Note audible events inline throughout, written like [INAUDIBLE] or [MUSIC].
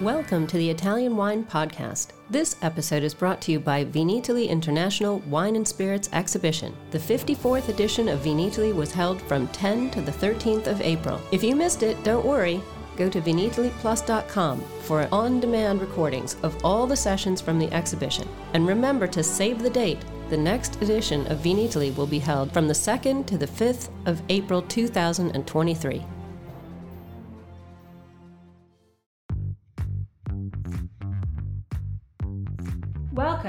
Welcome to the Italian Wine Podcast. This episode is brought to you by Vinitaly International Wine and Spirits Exhibition. The 54th edition of Vinitaly was held from 10 to the 13th of April. If you missed it, don't worry. Go to vinitalyplus.com for on demand recordings of all the sessions from the exhibition. And remember to save the date. The next edition of Vinitaly will be held from the 2nd to the 5th of April 2023.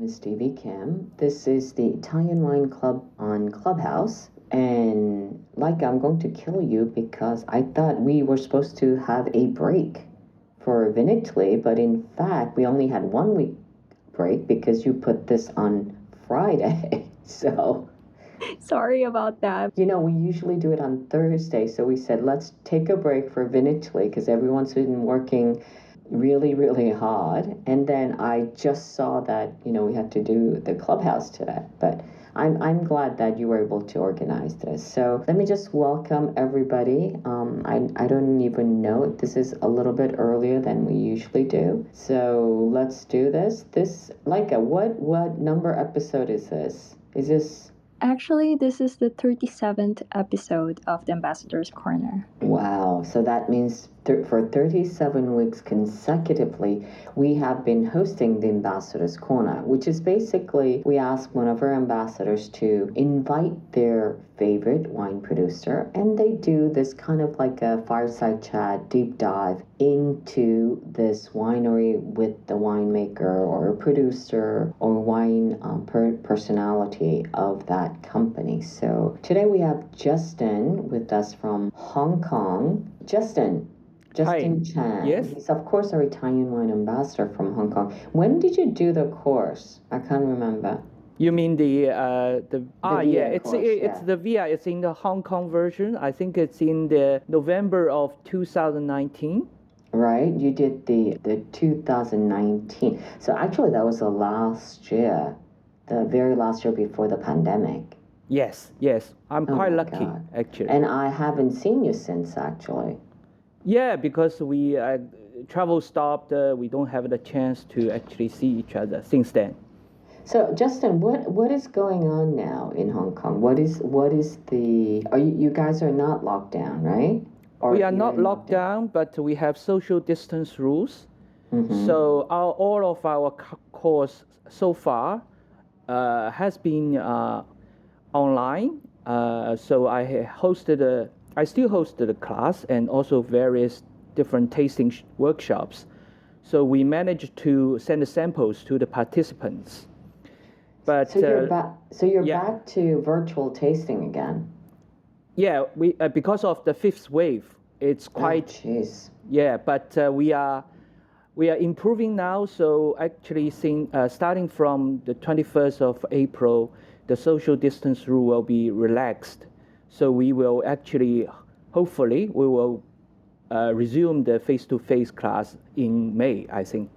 Name is Stevie Kim. This is the Italian Wine Club on Clubhouse. And like I'm going to kill you because I thought we were supposed to have a break for Vinitaly, but in fact we only had one week break because you put this on Friday. [LAUGHS] so Sorry about that. You know, we usually do it on Thursday, so we said let's take a break for Vinitaly because everyone's been working really, really hard. And then I just saw that, you know, we had to do the clubhouse today. But I'm, I'm glad that you were able to organize this. So let me just welcome everybody. Um, I, I don't even know. This is a little bit earlier than we usually do. So let's do this. This, like, a, what, what number episode is this? Is this Actually, this is the 37th episode of the Ambassador's Corner. Wow. So that means th- for 37 weeks consecutively, we have been hosting the Ambassador's Corner, which is basically we ask one of our ambassadors to invite their favorite wine producer, and they do this kind of like a fireside chat, deep dive into this winery with the winemaker or producer or wine um, per- personality of that company. So today we have Justin with us from Hong Kong. Justin, Justin Hi. Chan. Yes. He's of course our Italian wine ambassador from Hong Kong. When did you do the course? I can't remember. You mean the uh, the ah yeah it's course, it's yeah. the VIA it's in the Hong Kong version I think it's in the November of 2019 Right? You did the the 2019. So actually that was the last year, the very last year before the pandemic. yes yes I'm Oh quite lucky God. actually And I haven't seen you since actually. Yeah because we uh, travel stopped uh, we don't have the chance to actually see each other since then So Justin, what what is going on now in Hong Kong? What is what is the are you, you guys are not locked down, right? Or we are not locked down but we have social distance rules Mhm. So our, all of our course so far uh, has been uh, online. Uh, so I hosted a, I still hosted a class and also various different tasting sh- workshops. So we managed to send the samples to the participants. But So you're uh, back. So you're yeah. back to virtual tasting again. yeah, we uh, because of the fifth wave, it's Oh, quite Jeez. Yeah, but uh, we are we are improving now. So actually, uh, starting from the 21st of April, the social distance rule will be relaxed. So we will actually, hopefully, we will uh, resume the face-to-face class in May. I think.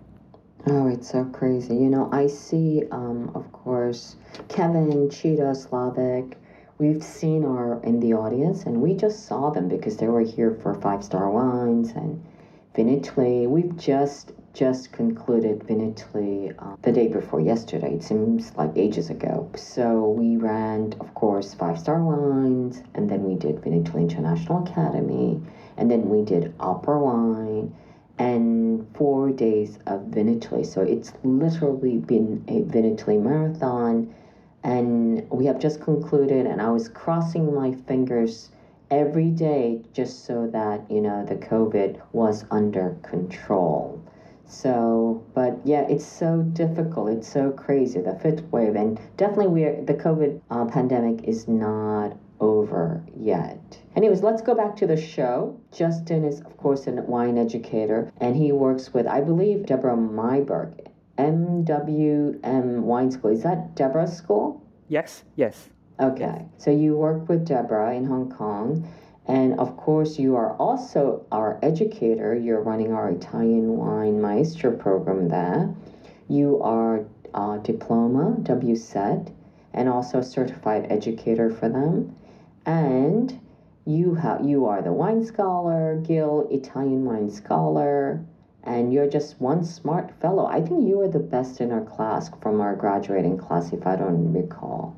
Oh, it's so crazy. You know, I see, um, of course, Kevin, Cheetah, Slavic. We've seen our in the audience, and we just saw them because they were here for Five Star Wines and Vinitaly. We've just just concluded Vinitaly uh, the day before yesterday. It seems like ages ago. So we ran, of course, Five Star Wines, and then we did Vinitaly International Academy, and then we did Opera Wine and four days of Vinitaly. So it's literally been a Vinitaly marathon. And we have just concluded, and I was crossing my fingers every day just so that, you know, the COVID was under control. So, but yeah, it's so difficult. It's so crazy. The fifth wave, and definitely we are, the COVID uh, pandemic is not over yet. Anyways, let's go back to the show. Justin is, of course, a wine educator, and he works with, I believe, Deborah Meiburg, MWM Wine School. Is that Deborah's school? Yes, yes. Okay, so you work with Deborah in Hong Kong, and of course, you are also our educator. You're running our Italian Wine Maestro program there. You are a diploma, WSET, and also a certified educator for them. And you have you are the wine scholar, Guild, Italian wine scholar, and you're just one smart fellow. I think you are the best in our class from our graduating class, if I don't recall.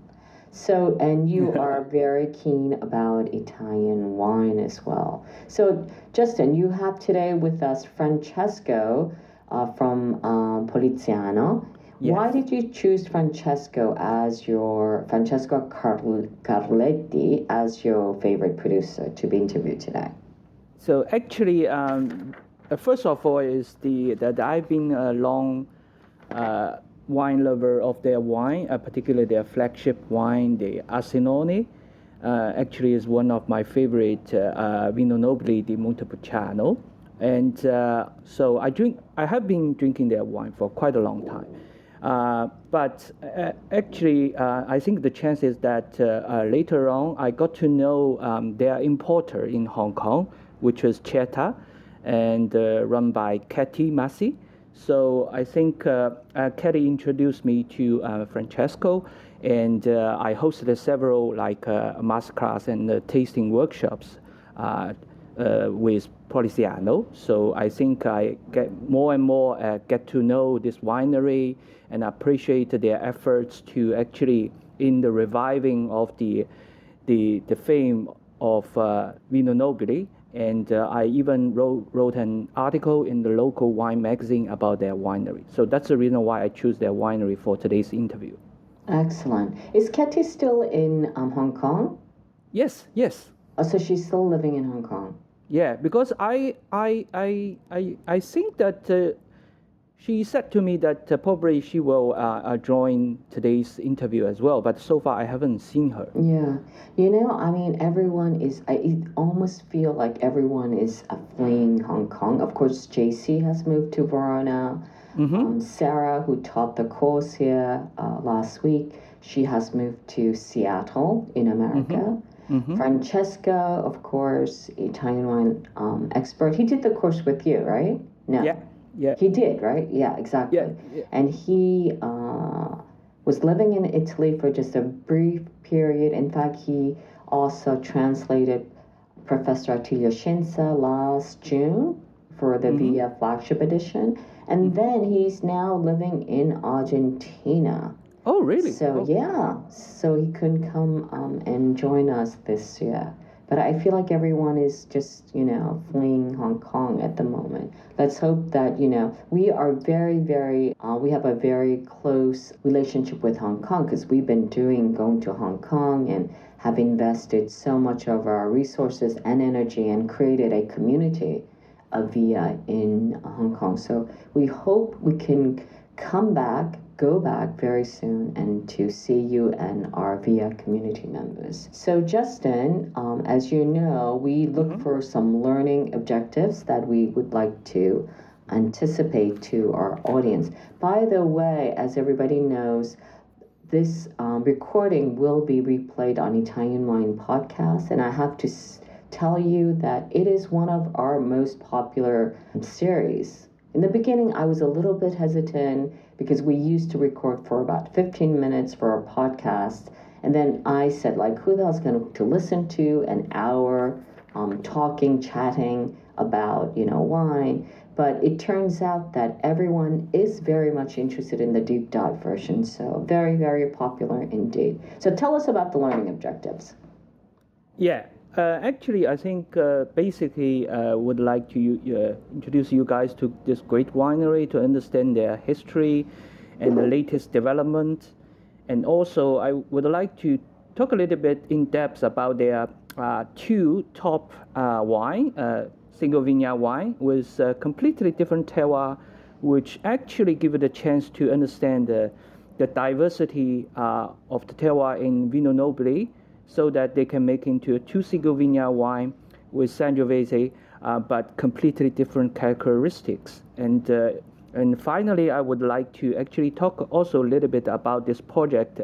So, and you [LAUGHS] are very keen about Italian wine as well. So, Justin, you have today with us Francesco uh, from uh, Poliziano. Yes. Why did you choose Francesco as your Francesco Carl- Carletti as your favorite producer to be interviewed today? So actually, um, uh, first of all, is the that I've been a long uh, wine lover of their wine, uh, particularly their flagship wine, the Asinone. Uh, actually, is one of my favorite uh, uh, Vino di Montepulciano, and uh, so I drink. I have been drinking their wine for quite a long time. Uh, but actually, I think the chance is that later on I got to know um, their importer in Hong Kong, which was Cheta, and run by Katie Massey. So I think uh, uh, Kelly introduced me to uh, Francesco, and uh, I hosted several like uh, masterclass and uh, tasting workshops with Poliziano. So I think I get more and more get to know this winery and appreciate their efforts to actually in the reviving of the the, the fame of Vino Nobile and uh, I even wrote, wrote an article in the local wine magazine about their winery. So that's the reason why I choose their winery for today's interview. Excellent. Is Katie still in um, Hong Kong? Yes, yes. Oh, so she's still living in Hong Kong. Yeah, because I I I I, I think that uh, she said to me that uh, probably she will uh, uh, join today's interview as well, but so far I haven't seen her. Yeah, you know, I mean, everyone is. I almost feel like everyone is uh, fleeing Hong Kong. Of course, JC has moved to Verona. Mm-hmm. Um, Sarah, who taught the course here uh, last week, she has moved to Seattle in America. Mm-hmm. Mm-hmm. Francesca, of course, Italian wine um, expert. He did the course with you, right? No. Yeah. Yeah. He did, right? Yeah, exactly. Yeah, yeah. And he uh, was living in Italy for just a brief period. In fact, he also translated Professor Attilio Scienza last June for the mm-hmm. VIA flagship edition. And mm-hmm. then he's now living in Argentina. Oh, really? So, oh. yeah. So he couldn't come um, and join us this year. But I feel like everyone is just, you know, fleeing Hong Kong at the moment. Let's hope that, you know, we are very, very, uh, we have a very close relationship with Hong Kong because we've been doing, going to Hong Kong and have invested so much of our resources and energy and created a community of VIA in Hong Kong. So we hope we can come back go back very soon and to see you and our VIA community members. So, Justin, um, as you know, we look mm-hmm. for some learning objectives that we would like to anticipate to our audience. By the way, as everybody knows, this um, recording will be replayed on Italian Wine Podcast, and I have to s- tell you that it is one of our most popular series. In the beginning, I was a little bit hesitant because we used to record for about 15 minutes for our podcast. And then I said, like, who the hell's going to listen to an hour um, talking, chatting about, you know, wine? But it turns out that everyone is very much interested in the deep dive version. So very, very popular indeed. So tell us about the learning objectives. Yeah, uh, actually, I think uh, basically uh, would like to uh, introduce you guys to this great winery to understand their history and the latest development. And also, I would like to talk a little bit in depth about their uh, two top uh, wine, single vineyard wine with completely different terroir which actually give it a chance to understand the, the diversity of the terroir in Vino Nobile so that they can make into a two single vineyard wine with Sangiovese, uh, but completely different characteristics. And, uh, and finally, I would like to actually talk also a little bit about this project,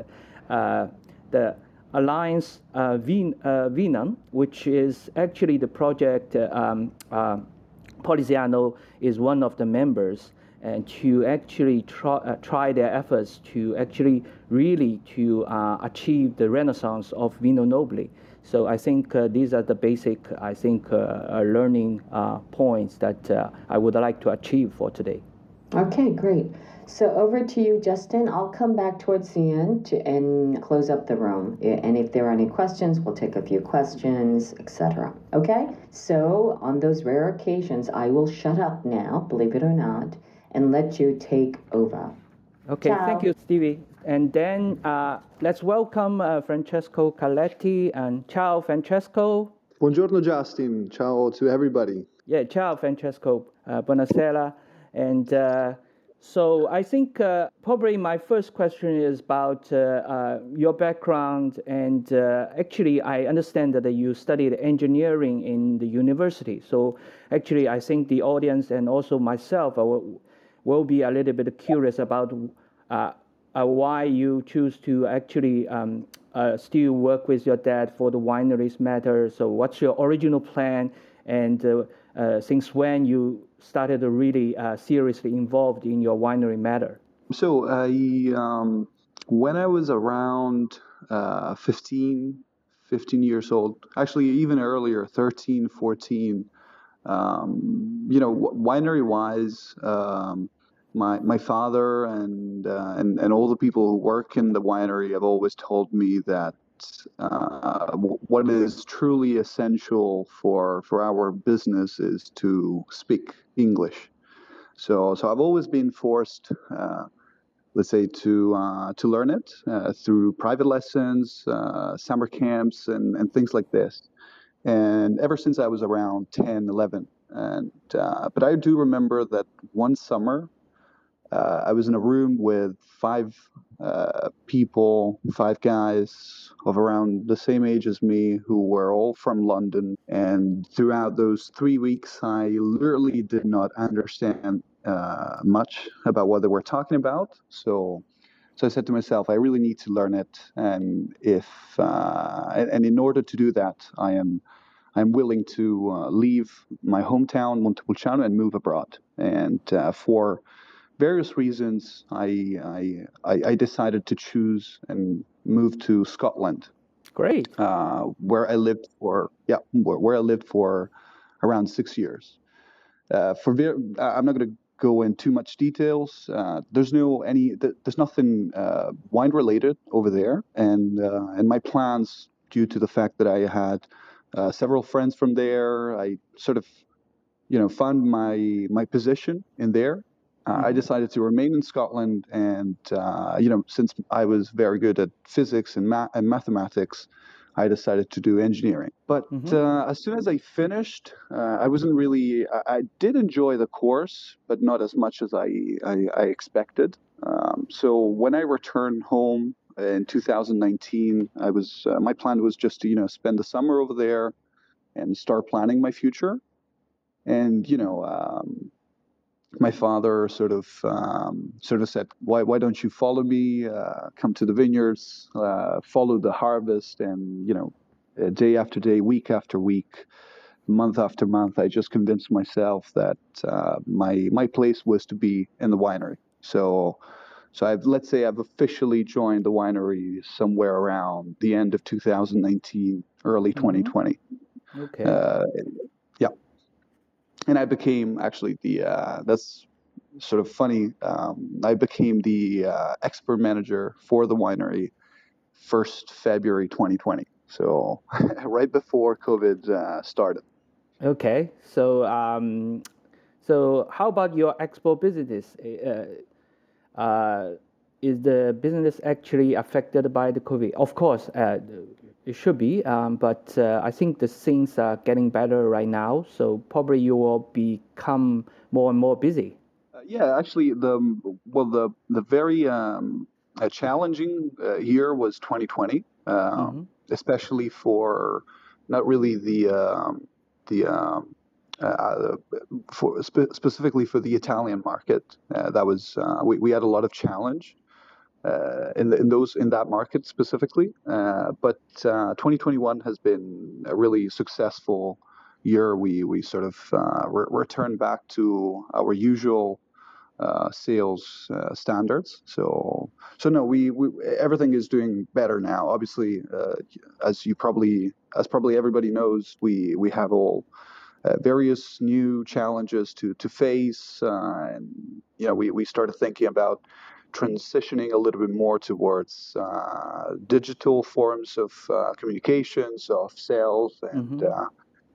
uh, the Alliance uh, Vin, uh, Vinum, which is actually the project um, uh, Poliziano is one of the members and to actually try, uh, try their efforts to actually really to uh, achieve the renaissance of Vino Nobile. So I think uh, these are the basic, I think, uh, uh, learning uh, points that I would like to achieve for today. Okay, great. So over to you, Justin. I'll come back towards the end to, and close up the room. And if there are any questions, we'll take a few questions, etc. Okay? So on those rare occasions, I will shut up now, believe it or not, and let you take over. Okay, Ciao. thank you, Stevie. And then uh, let's welcome uh, Francesco Carletti and ciao, Francesco. Buongiorno, Justin. Ciao to everybody. Yeah, ciao, Francesco. Uh, buonasera. And uh, so I think uh, probably my first question is about uh, uh, your background. And uh, actually, I understand that you studied engineering in the university. So actually, I think the audience and also myself will, will be a little bit curious about uh, why you choose to actually um, uh, still work with your dad for the wineries matter. So, what's your original plan, and uh, uh since when you started really uh, seriously involved in your winery matter? So, I um, when I was around uh, 15, 15 years old, actually even earlier, 13, 14. Um, you know, winery wise. Um, my my father and uh, and and all the people who work in the winery have always told me that uh, what is truly essential for for our business is to speak English. So so I've always been forced. Uh, let's say to uh, to learn it uh, through private lessons, uh, summer camps, and, and things like this. And ever since I was around 10, 11, and but I do remember that one summer uh, I was in a room with five uh, people, five guys of around the same age as me who were all from London. And throughout those three weeks, I literally did not understand uh, much about what they were talking about. So, so I said to myself, I really need to learn it. And if uh, and, in order to do that, I am I'm willing to uh, leave my hometown Montepulciano and move abroad. And uh, for various reasons, I, I, I decided to choose and move to Scotland. Great. Uh, where I lived for yeah, where, where, I lived for around six years. Uh, for I'm not going to go in too much details. Uh, there's no any there's nothing uh, wine related over there, and uh, and my plans due to the fact that I had uh, several friends from there, I sort of you know found my my position in there uh, I mm-hmm. decided to remain in Scotland, and uh, you know, since I was very good at physics and, ma- and mathematics, I decided to do engineering. But mm-hmm. uh, as soon as I finished, uh, I wasn't really. I, I, did enjoy the course, but not as much as I I, I expected. Um, so when I returned home in 2019, I was uh, my plan was just to you know spend the summer over there and start planning my future. And you know. Um, my father sort of um, sort of said, "Why why don't you follow me? Uh, come to the vineyards, uh, follow the harvest." And you know, uh, day after day, week after week, month after month, I just convinced myself that uh, my my place was to be in the winery. So. So I've let's say I've officially joined the winery somewhere around the end of 2019, early 2020. Mm-hmm. Okay. And I became actually the uh, that's sort of funny. Um, I became the uh, expert manager for the winery first February 2020. So [LAUGHS] right before COVID uh, started. Okay, so um, so how about your export business? Uh, uh, is the business actually affected by the COVID? Of course, uh, it should be, um, but uh, I think the things are getting better right now. So probably you will become more and more busy. Uh, yeah, actually, the well, the the very um, uh, challenging uh, year was 2020, uh, mm-hmm. especially for not really the um, the um, uh, for spe- specifically for the Italian market. Uh, that was uh, we, we had a lot of challenge in the, in those in that market specifically. but 2021 has been a really successful year. We we sort of re- returned back to our usual uh, sales uh, standards. So, so no, we, we, everything is doing better now. Obviously, uh, as you probably as probably everybody knows, we we have all uh, various new challenges to to face, uh, and you know, we we started thinking about transitioning a little bit more towards digital forms of communications, of sales, and mm-hmm.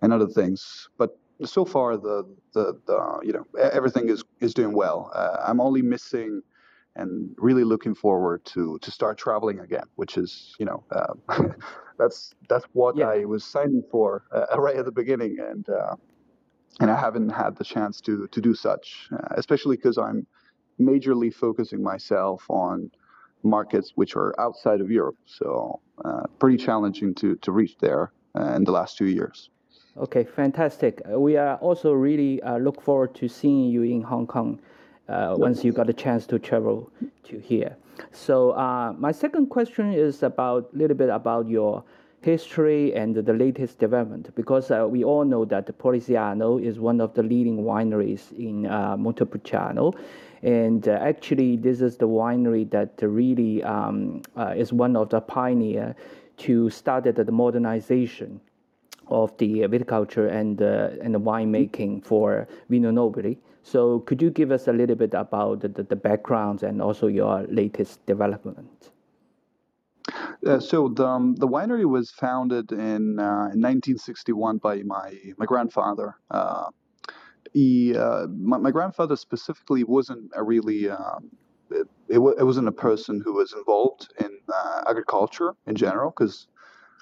and other things. But so far the, the, the you know everything is is doing well. Uh, I'm only missing and really looking forward to to start traveling again, which is you know uh, [LAUGHS] that's that's what yeah. I was signing for uh, [LAUGHS] right at the beginning, and uh, and I haven't had the chance to to do such, uh, especially because I'm majorly focusing myself on markets which are outside of Europe. So uh, pretty challenging to to reach there in the last two years. Okay, fantastic. Uh, we are also really uh, look forward to seeing you in Hong Kong uh, once you got a chance to travel to here. So uh, my second question is about a little bit about your history and the latest development because uh, we all know that Poliziano is one of the leading wineries in uh, Montepulciano. And uh, actually, this is the winery that really um, is one of the pioneer to start the modernization of the viticulture and uh, and the winemaking for Vino Nobile. So could you give us a little bit about the, the background and also your latest development? Uh, so the um, the winery was founded in, uh, in 1961 by my my grandfather. He uh, my, my, grandfather specifically wasn't a really um, it, it, it, wasn't a person who was involved in uh, agriculture in general because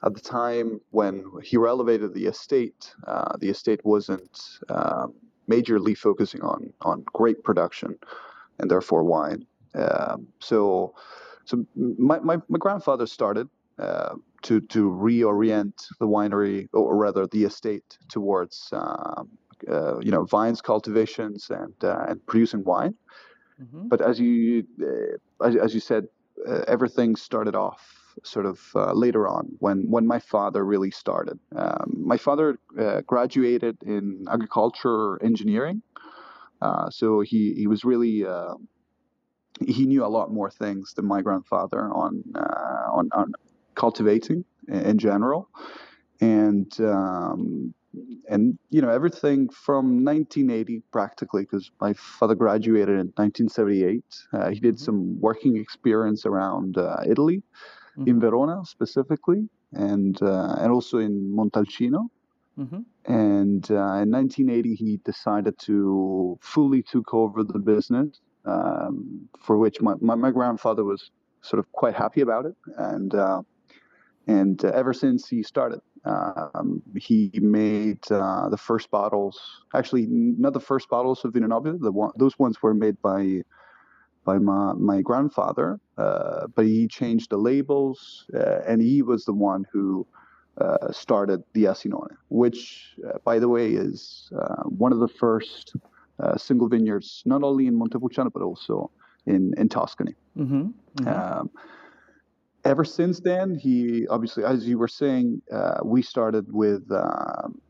at the time when he relevated the estate, uh, the estate wasn't um, majorly focusing on on grape production and therefore wine. Um, so, so my, my, my grandfather started uh, to to reorient the winery, or rather the estate, towards uh, you know vines cultivations and uh, and producing wine. Mm-hmm. But as you uh, as, as you said, uh, everything started off sort of uh, later on when when my father really started. Um, my father uh, graduated in agriculture engineering, uh, so he he was really uh, he knew a lot more things than my grandfather on uh, on, on cultivating in general, and. Um, and you know everything from 1980 practically because my father graduated in 1978 uh, he did mm-hmm. some working experience around uh, italy mm-hmm. in Verona specifically, and uh, and also in Montalcino. Mm-hmm. And uh, in 1980, he decided to fully took over the business, um, for which my, my, my, grandfather was sort of quite happy about it. And uh, and uh, ever since he started, um, he made uh, the first bottles. Actually, not the first bottles of Nobile. The one, those ones were made by by my, my grandfather, uh, but he changed the labels, uh, and he was the one who uh, started the Asinone, which, uh, by the way, is uh, one of the first uh, single vineyards, not only in Montepulciano, but also in, in Tuscany. Mm-hmm. Mm-hmm. Um, ever since then, he obviously, as you were saying, we started with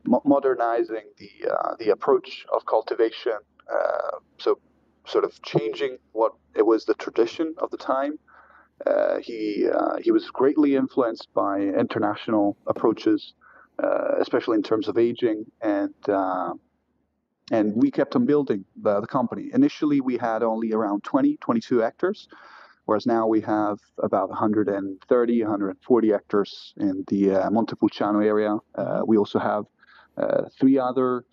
modernizing the, the approach of cultivation. so sort of changing what it was the tradition of the time. Uh, he uh, he was greatly influenced by international approaches, uh, especially in terms of aging, and uh, and we kept on building the, the company. Initially, we had only around 20, 22 hectares, whereas now we have about 130, 140 hectares in the uh, Montepulciano area. Uh, we also have three other,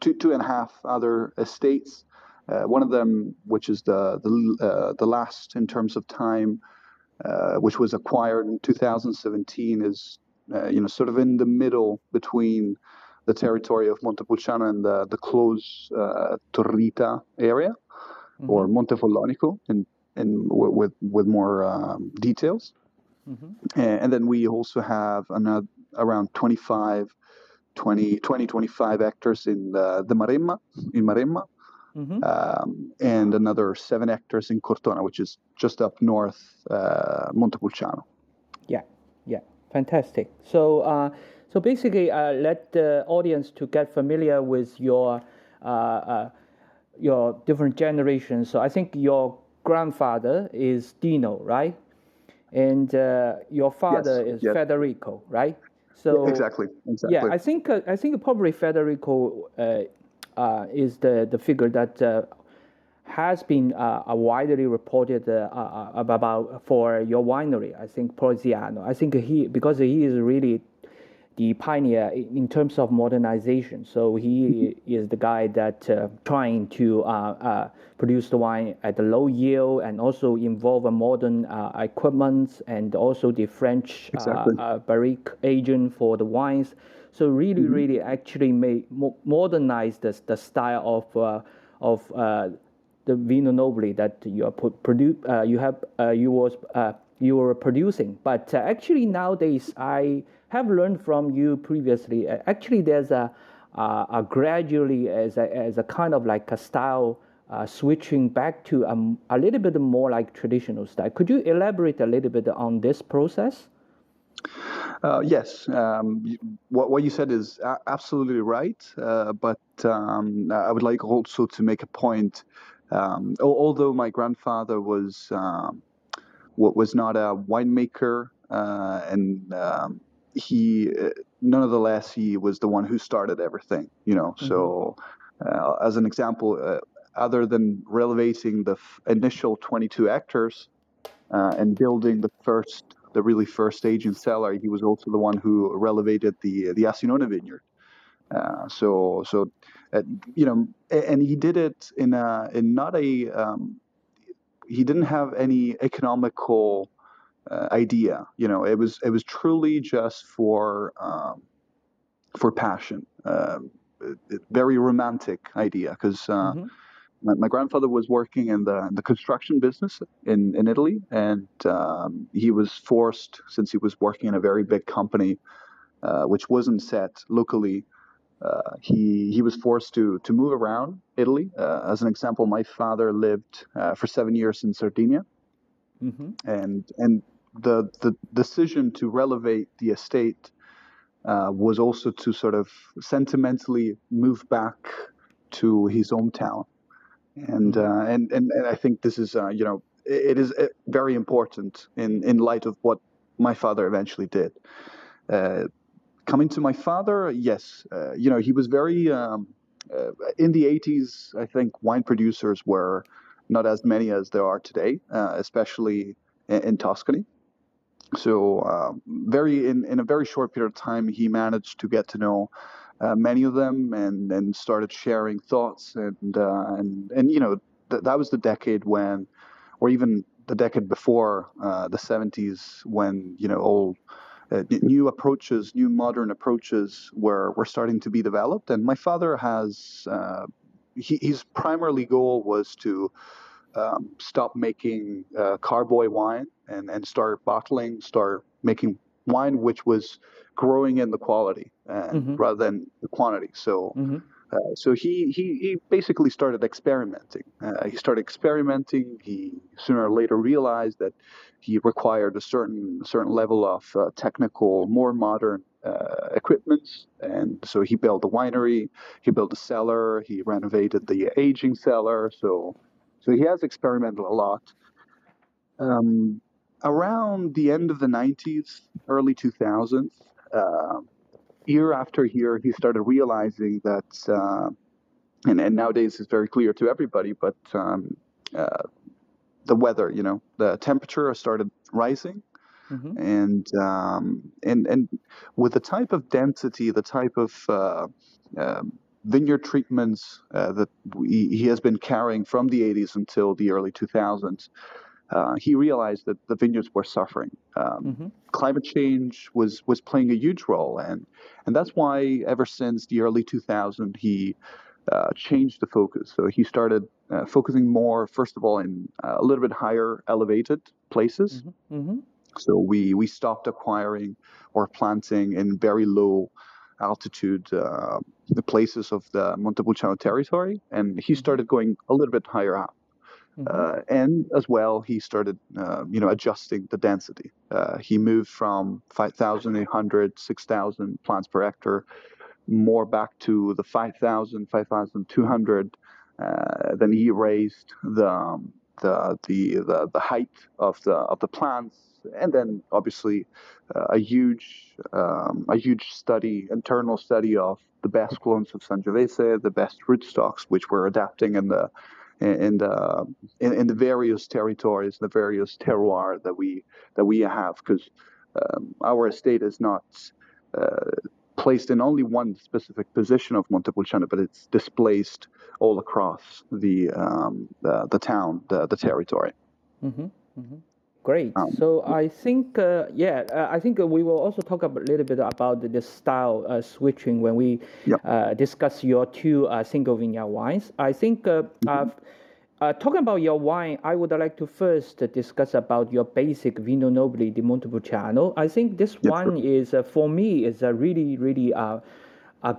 two two and a half other estates uh, one of them, which is the the, uh, the last in terms of time, uh, which was acquired in 2017, is uh, you know sort of in the middle between the territory of Montepulciano and the, the close uh, Torrita area mm-hmm. or Montefollonico in, in, with, with more um, details. Mm-hmm. And, and, then we also have another, around 25, 20, 20, 25 hectares in the, the Maremma, in Maremma. Mm-hmm. Um, and another seven actors in Cortona, which is just up north, uh, Montepulciano. Yeah, yeah, fantastic. So, uh, so basically, uh, let the audience to get familiar with your uh, uh, your different generations. So I think your grandfather is Dino, right? And uh, your father yes, is yes. Federico, right? So exactly, exactly. Yeah, I think uh, I think probably Federico uh, is the the figure that has been uh, widely reported uh, about for your winery. I think Poliziano. I think he because he is really the pioneer in terms of modernization. So he is the guy that uh, trying to uh, uh, produce the wine at a low yield and also involve a modern uh, equipment and also the French uh, exactly. Uh, barrique agent for the wines. So really, mm-hmm. really actually made mo- modernize the, the style of of the Vino Nobile that you are produ- you have you was you were producing. But actually nowadays I have learned from you previously. Uh, actually, there's a, a, a gradually as a, as a kind of like a style uh, switching back to a, a little bit more like traditional style. Could you elaborate a little bit on this process? Uh, yes, um, what, what you said is a- absolutely right. Uh, but um, I would like also to make a point. Um, although my grandfather was um, was not a winemaker uh, and um, he uh, nonetheless he was the one who started everything you know mm-hmm. so uh, as an example uh, other than relevating the f- initial 22 hectares uh, and building the first the really first aging cellar he was also the one who relevated the the Asinone vineyard uh, so so uh, you know and he did it in a in not a um, he didn't have any economical uh, idea. You know, it was it was truly just for um, for passion. Uh, very romantic idea because uh, mm-hmm. my, my, grandfather was working in the the construction business in in Italy, and um, he was forced since he was working in a very big company, uh, which wasn't set locally. Uh, he he was forced to to move around Italy. Uh, as an example, my father lived for seven years in Sardinia, Mm-hmm. And and the the decision to relevate the estate uh, was also to sort of sentimentally move back to his hometown, and mm-hmm. uh, and, and and I think this is uh, you know it, it is uh, very important in in light of what my father eventually did. Uh, coming to my father, yes, uh, you know he was very um, in the 80s. I think wine producers were not as many as there are today, especially in, in Tuscany. So uh, very in, in a very short period of time, he managed to get to know uh, many of them and and started sharing thoughts and uh, and and you know th- that was the decade when, or even the decade before uh, the 70s when you know all uh, new approaches, new modern approaches were were starting to be developed. And my father has uh, he, his primarily goal was to um, stop making uh, carboy wine and, and start bottling, start making wine which was growing in the quality mm-hmm. rather than the quantity. So, mm-hmm. Uh, so he, he he basically started experimenting. Uh, he started experimenting. He sooner or later realized that he required a certain certain level of uh, technical, more modern uh, equipment, and so he built a winery. He built a cellar. He renovated the aging cellar. So so he has experimented a lot. Um, around the end of the 90s, early 2000s, uh, year after year, he started realizing that, uh, and, and, nowadays it's very clear to everybody, but um, uh, the weather, you know, the temperature started rising. Mm-hmm. And um, and and with the type of density, the type of uh, um, vineyard treatments uh, that we, he has been carrying from the 80s until the early 2000s. Uh, he realized that the vineyards were suffering. Um, Mm-hmm. Climate change was was playing a huge role, and and that's why ever since the early 2000s he uh, changed the focus. So he started uh, focusing more, first of all, in uh, a little bit higher elevated places. Mm-hmm. So we we stopped acquiring or planting in very low altitude uh, the places of the Montepulciano territory, and he started going a little bit higher up. Mm-hmm. Uh, and as well, he started, uh, you know, adjusting the density. Uh, he moved from 5,800, 6,000 plants per hectare, more back to the 5,000, 5,200. Uh, then he raised the, um, the the the the height of the of the plants, and then obviously uh, a huge um, a huge study, internal study of the best clones of Sangiovese, the best rootstocks, which we're adapting in the in the in, in the various territories, the various terroir that we that we have, because um, our estate is not uh, placed in only one specific position of Montepulciano, but it's displaced all across the um, the, the town, the, the territory. Mm-hmm. Mm-hmm. Great. Um, so I think, uh, yeah, uh, I think we will also talk a little bit about the style uh, switching when we Yep. uh, discuss your two uh, single vineyard wines. I think uh, uh, talking about your wine, I would like to first discuss about your basic Vino Nobile di Montepulciano. I think this Yes, one is, uh, for me, is a really, really uh, a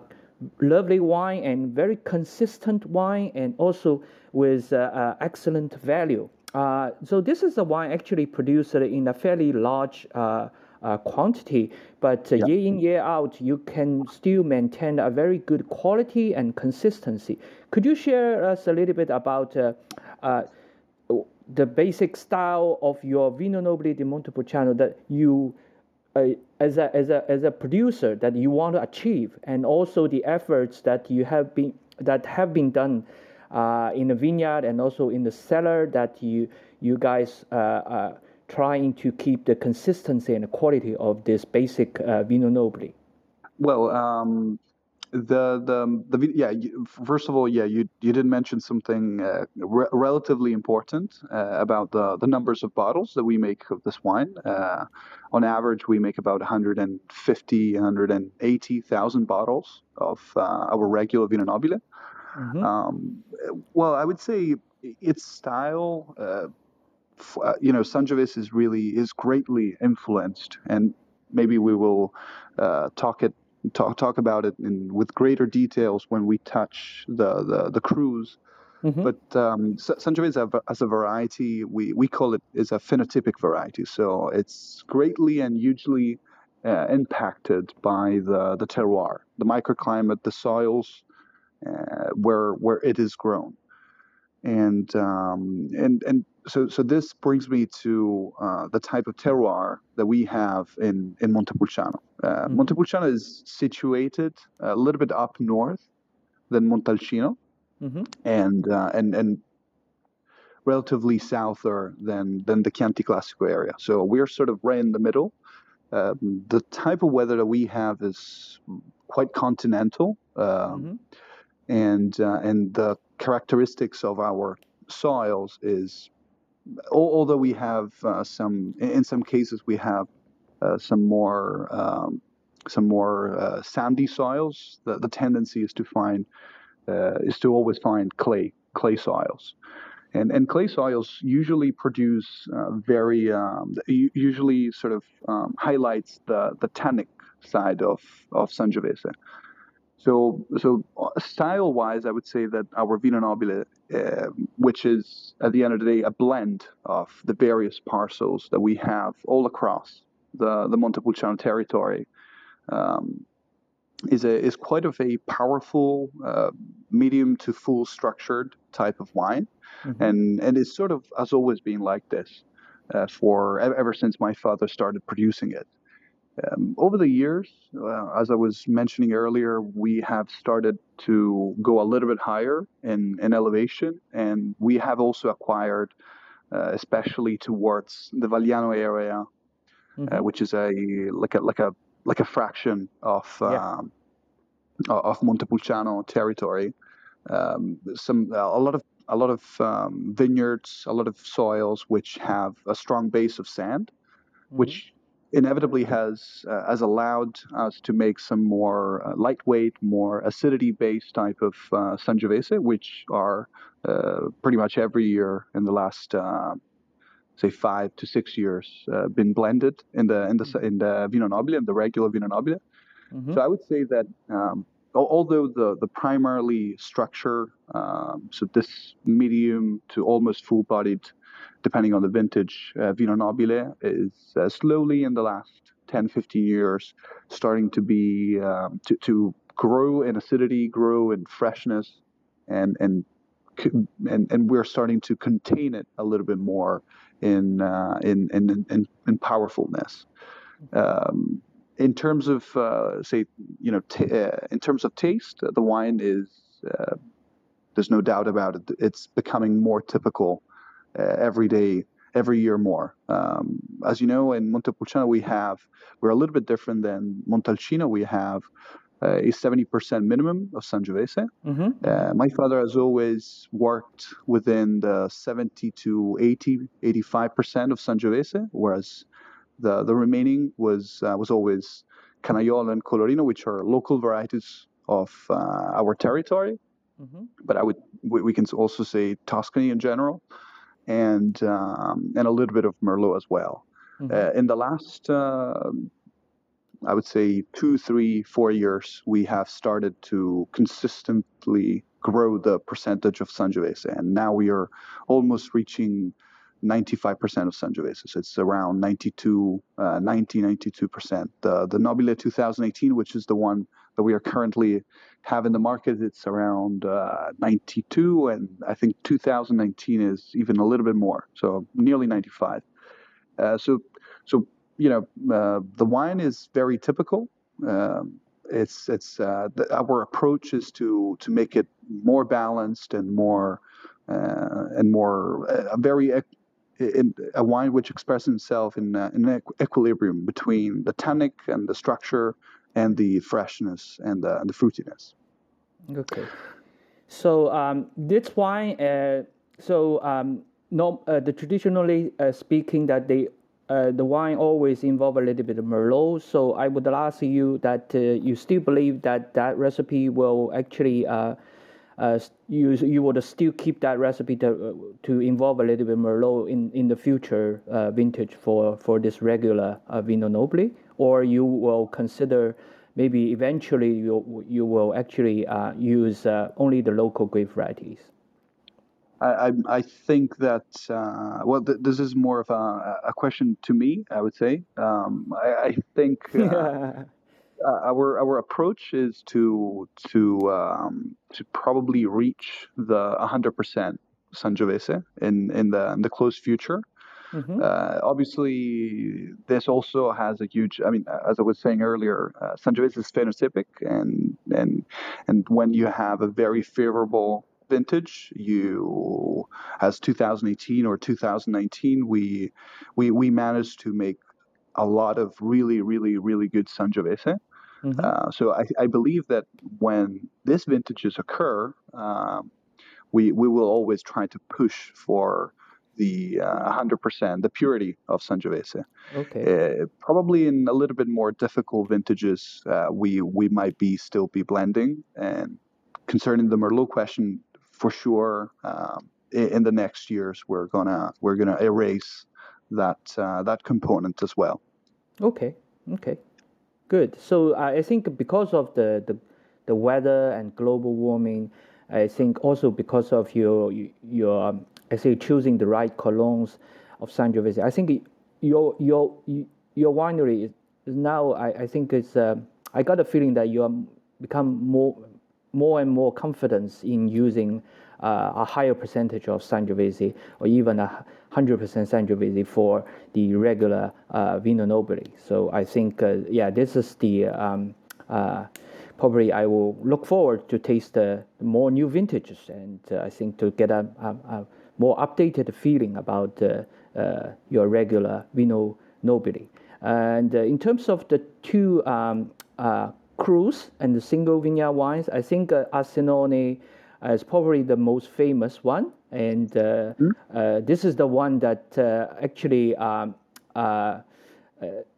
lovely wine and very consistent wine, and also with excellent value. Uh, so this is a wine actually produced in a fairly large uh, uh, quantity, but uh, year in year out, you can still maintain a very good quality and consistency. Could you share us a little bit about uh, uh, the basic style of your Vino Nobile di Montepulciano that you uh, as a as a as a producer that you want to achieve, and also the efforts that you have been that have been done uh, in the vineyard and also in the cellar that you you guys uh, uh, trying to keep the consistency and the quality of this basic uh, Vino Nobile. Well, um, the the the yeah. First of all, yeah, you you did mention something uh, re- relatively important uh, about the the numbers of bottles that we make of this wine. Uh, on average, we make about 150, 180,000 bottles of our regular Vino Nobile. Mhm. Um, well, I would say its style, uh, f- uh, you know, Sangiovese is really is greatly influenced, and maybe we will uh, talk it talk talk about it in with greater details when we touch the the, the cruise. Mhm. But um, Sa- Sangiovese as a, as a variety, we, we call it is a phenotypic variety. So it's greatly and hugely uh, impacted by the, the terroir, the microclimate, the soils uh, where where it is grown, and um, and and so so this brings me to uh, the type of terroir that we have in in Montepulciano. Uh, Mhm. Montepulciano is situated a little bit up north than Montalcino Mhm. and uh, and and relatively souther than than the Chianti Classico area. So we're sort of right in the middle. Um, the type of weather that we have is quite continental, um, Mhm. And uh, and the characteristics of our soils is, although we have uh, some, in some cases we have uh, some more um, some more uh, sandy soils. The, the tendency is to find uh, is to always find clay clay soils, and and clay soils usually produce uh, very um, usually sort of um, highlights the the tannic side of of Sangiovese. So so style wise, I would say that our Vino Nobile, uh, which is at the end of the day a blend of the various parcels that we have all across the the Montepulciano territory. Um, is a is quite of a powerful uh, medium to full structured type of wine, Mhm. and and it's sort of has always been like this uh, for ever since my father started producing it. Um, over the years, uh, as I was mentioning earlier, we have started to go a little bit higher in, in elevation, and we have also acquired, uh, especially towards the Valiano area, Mhm. uh, which is a like a like a like a fraction of Yeah. um, of Montepulciano territory. Um, some a lot of a lot of um, vineyards, a lot of soils which have a strong base of sand, mm-hmm. which inevitably has uh, has allowed us to make some more uh, lightweight, more acidity-based type of uh, Sangiovese, which are uh, pretty much every year in the last uh, say five to six years uh, been blended in the in the mm-hmm. in the Vino Nobile, in the regular Vino Nobile. Mm-hmm. So I would say that um, although the the primarily structure, um, so this medium to almost full-bodied depending on the vintage, uh, Vino Nobile is uh, slowly in the last 10, 15 years starting to be um, to, to grow in acidity, grow in freshness, and and and and we're starting to contain it a little bit more in uh, in, in, in in powerfulness. Um, in terms of uh, say you know t- uh, in terms of taste, the wine is uh, there's no doubt about it. It's becoming more typical every day, every year more. Um, as you know, in Montepulciano we have we're a little bit different than Montalcino. We have uh, a 70% minimum of Sangiovese. Mm-hmm. Uh, my father has always worked within the 70 to 80, 85% of Sangiovese, whereas the the remaining was uh, was always Canaiolo and Colorino, which are local varieties of uh, our territory. Mm-hmm. But I would we, we, can also say Tuscany in general and um, and a little bit of Merlot as well. Mm-hmm. Uh, in the last, uh, I would say two, three, four years, we have started to consistently grow the percentage of Sangiovese, and now we are almost reaching 95% of Sangiovese. So it's around 92, uh, 90, 92%. The, the Nobile 2018, which is the one that we are currently have in the market, it's around uh, 92, and I think 2019 is even a little bit more, so nearly 95. Uh, so, so you know, uh, the wine is very typical. Um, it's it's uh, the, our approach is to to make it more balanced and more uh, and more a very in a wine which expresses itself in, uh, in equilibrium between the tannic and the structure and the freshness and the, and the fruitiness. Okay. So um, this wine, uh, so um, no, uh, the traditionally uh, speaking that they uh, the wine always involve a little bit of Merlot. So I would ask you that uh, you still believe that that recipe will actually uh, you you would still keep that recipe to to involve a little bit Merlot in in the future vintage for for this regular Vino Nobile, or you will consider maybe eventually you you will actually uh, use uh, only the local grape varieties. I, I, think that uh, well, th- this is more of a, a question to me. I would say um, I, I, think uh, [LAUGHS] our our approach is to to um, to probably reach the 100% Sangiovese in in the in the close future. Mm-hmm. Uh, obviously, this also has a huge. I mean, as I was saying earlier, uh, Sangiovese is phenotypic, and and and when you have a very favorable vintage, you as 2018 or 2019, we we we managed to make a lot of really, really, really good Sangiovese. Mm-hmm. Uh, so I, I, believe that when this vintages occur, um, we we will always try to push for the uh, 100%, the purity of Sangiovese. Okay. Uh, probably in a little bit more difficult vintages, uh, we we might be still be blending. And concerning the Merlot question, for sure, um, in, in, the next years we're gonna we're gonna erase that uh, that component as well. Okay. Okay. Good. So I think because of the, the, the weather and global warming, I think also because of your your um, I say choosing the right clones of Sangiovese, I think your your your winery is now I, I think it's uh, I got a feeling that you are become more more and more confidence in using uh, a higher percentage of Sangiovese or even a 100% Sangiovese for the regular uh, Vino Nobile. So I think, uh, yeah, this is the um, uh, probably I will look forward to taste more new vintages and uh, I think to get a, a, a more updated feeling about uh, your regular Vino Nobile. And in terms of the two um, and the single vineyard wines, I think uh, Asinone is probably the most famous one, and mm-hmm. this is the one that actually um,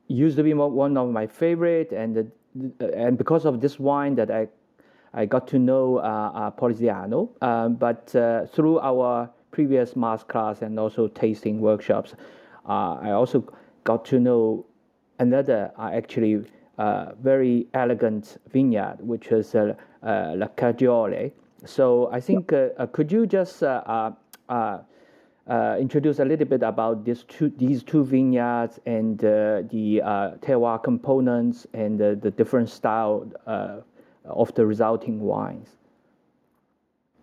used to be one of my favorite, and and because of this wine that I I got to know uh, Poliziano, um, but through our previous master class and also tasting workshops, uh, I also got to know another uh, actually uh, very elegant vineyard, which is uh, uh, La Caggiole. So I think uh, could you just introduce a little bit about these two these two vineyards and the terroir components and the different style of the resulting wines?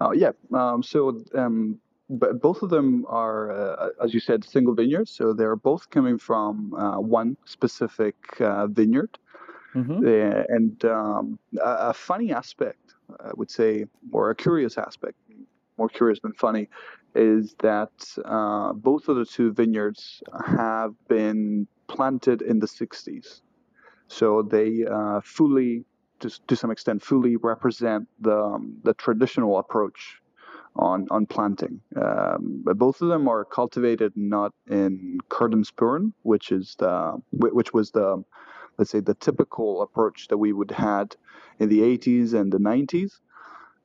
Oh yeah. Um, so um, but both of them are, uh, as you said, single vineyards. So they're both coming from uh, one specific uh, vineyard. Mm-hmm. and um, a, a, funny aspect, I would say, or a curious aspect, more curious than funny, is that uh, both of the two vineyards have been planted in the 60s. So they uh, fully, to, to some extent, fully represent the, um, the traditional approach on on planting. Um, both of them are cultivated not in cordon spur, which is the which was the let's say the typical approach that we would had in the 80s and the 90s,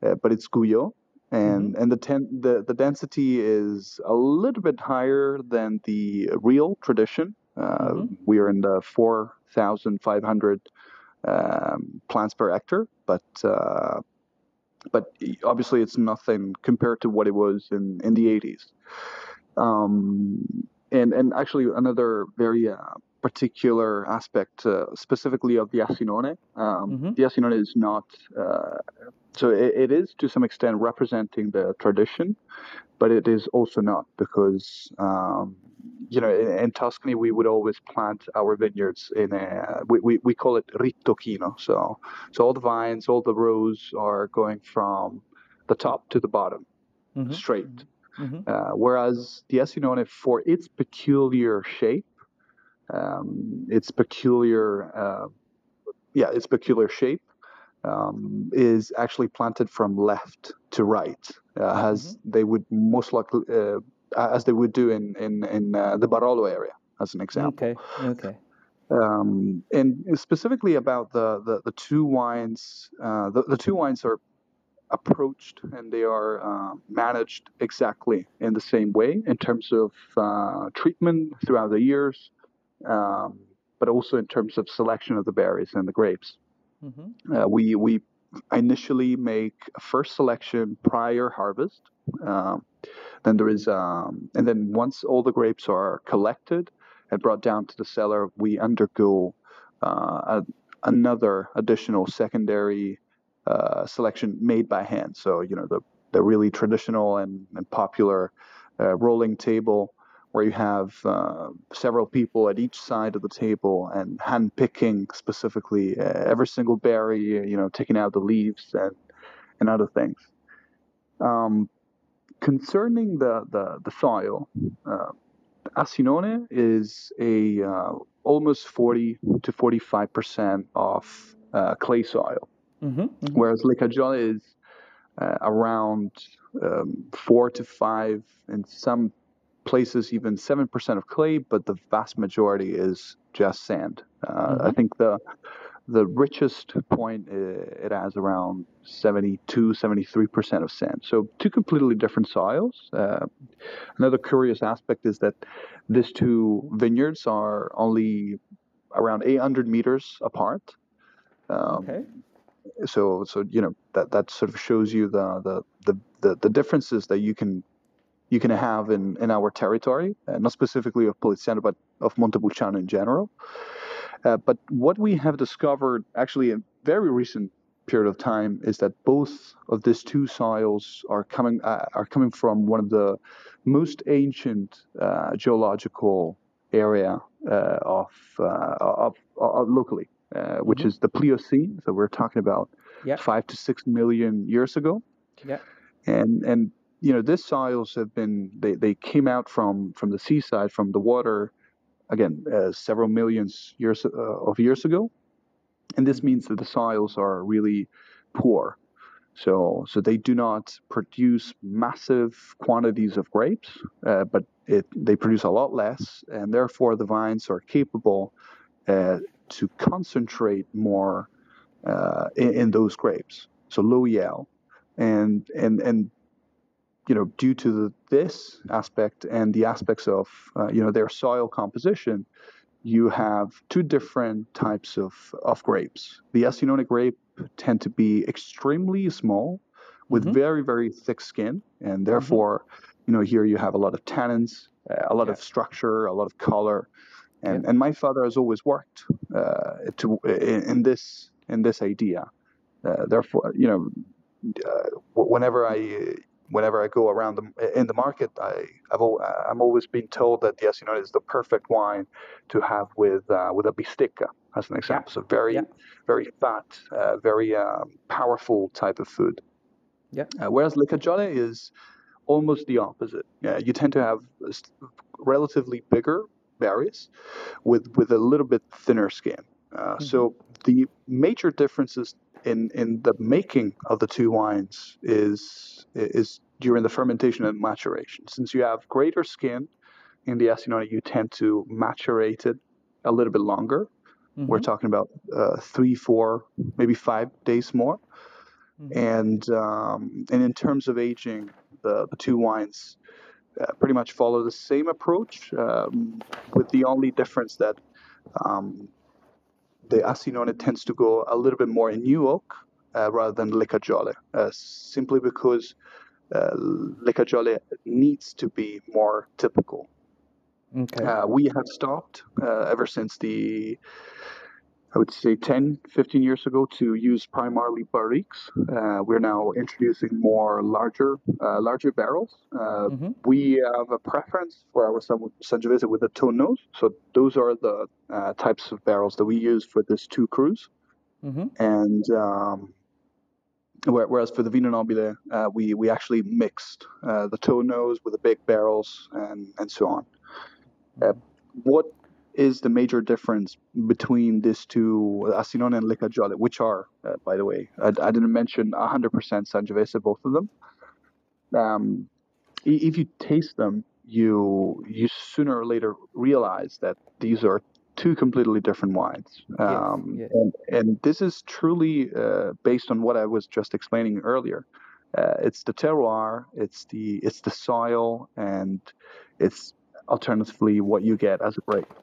uh, but it's Guyot. And mm-hmm. and the, ten, the the density is a little bit higher than the real tradition. Uh, mm-hmm. We are in the 4,500 um, plants per hectare, but uh, but obviously it's nothing compared to what it was in, in the 80s. Um, and and actually another very uh, particular aspect, uh, specifically of the Asinone. Um, mm-hmm. The Asinone is not uh, so it, it is to some extent representing the tradition, but it is also not because um, you know, in, in, Tuscany, we would always plant our vineyards in a, we, we, we call it ritocchino. So, so all the vines, all the rows are going from the top to the bottom, mm-hmm. straight. Mm-hmm. Uh, whereas the Asinone, for its peculiar shape, um, its peculiar, uh, yeah, its peculiar shape um, is actually planted from left to right. Uh, has mm-hmm. they would most likely uh, as they would do in in in uh, the Barolo area, as an example. Okay. Okay. Um, and specifically about the the, the two wines, uh, the, the two wines are approached and they are uh, managed exactly in the same way in terms of uh, treatment throughout the years, um, but also in terms of selection of the berries and the grapes. Mm-hmm. Uh, we we initially make a first selection prior harvest. Um, then there is, um, and then once all the grapes are collected and brought down to the cellar, we undergo uh, a, another additional secondary uh, selection made by hand. So you know the the really traditional and, and popular uh, rolling table where you have uh, several people at each side of the table and hand picking specifically uh, every single berry, you know, taking out the leaves and and other things. Um, concerning the, the, the soil, uh, Asinone is a uh, almost 40 to 45 percent of uh, clay soil, mm-hmm, mm-hmm. whereas Le is uh, around um, four to five, in some places even seven percent of clay, but the vast majority is just sand. Uh, mm-hmm. I think the the richest point it has around 72 73% of sand so two completely different soils uh, another curious aspect is that these two vineyards are only around 800 meters apart um, okay so so you know that that sort of shows you the the the, the, the differences that you can you can have in, in our territory, uh, not specifically of Poliziano, but of Montepulciano in general. Uh, but what we have discovered, actually, in very recent period of time, is that both of these two soils are coming uh, are coming from one of the most ancient uh, geological area uh, of, uh, of, of, locally, uh, which mm-hmm. is the Pliocene. So we're talking about five to six million years ago. Yeah. And and you know, these soils have been they, they came out from from the seaside, from the water again, uh, several millions years uh, of years ago, and this means that the soils are really poor. So, so they do not produce massive quantities of grapes, uh, but it, they produce a lot less, and therefore the vines are capable uh, to concentrate more uh, in, in, those grapes. So low yield, and and and you know due to the, this aspect and the aspects of uh, you know their soil composition, you have two different types of, of grapes. The Asinone grape tend to be extremely small with mm-hmm. very, very thick skin. And mm-hmm. therefore, mm-hmm. you know, here you have a lot of tannins, a lot yeah. of structure, a lot of color. And, yeah. and my father has always worked uh, to in, in, this in this idea. Uh, therefore, you know, uh, whenever I whenever I go around the, in the market, I, have I'm always been told that yes, you know, it's the perfect wine to have with uh, with a bistecca as an example. Yeah. So very yeah. very fat, uh, very um, powerful type of food. Yeah. Uh, whereas Le Caggiole is almost the opposite. Yeah, you tend to have relatively bigger berries with with a little bit thinner skin. Uh, mm-hmm. So the major differences in in the making of the two wines is is during the fermentation and maturation. Since you have greater skin in the Asinone, you tend to maturate it a little bit longer. Mm-hmm. We're talking about uh, three, four, maybe five days more. Mm-hmm. And um, and in terms of aging, the, the two wines uh, pretty much follow the same approach, um, with the only difference that um, the Asinone tends to go a little bit more in new oak uh, rather than Le Caggiole, uh, simply because uh, Le Caggiole needs to be more typical. Okay. Uh, we have stopped uh, ever since the I would say 10, 15 years ago to use primarily barriques. Uh, we're now introducing more larger, uh, larger barrels. Uh, mm-hmm. We have a preference for our Sangiovese with the tonneaux. So those are the uh, types of barrels that we use for this two crus. Mm-hmm. And um, whereas for the Vino Nobile, uh, we we actually mixed uh, the tonneaux with the big barrels and and so on. what is the major difference between these two, Asinone and Le Caggiole, which are, uh, by the way, I, I, didn't mention 100% Sangiovese, both of them. Um, if you taste them, you you sooner or later realize that these are two completely different wines. Um, yes, yes. And, and, this is truly uh, based on what I was just explaining earlier. Uh, it's the terroir, it's the it's the soil, and it's alternatively what you get as a grape.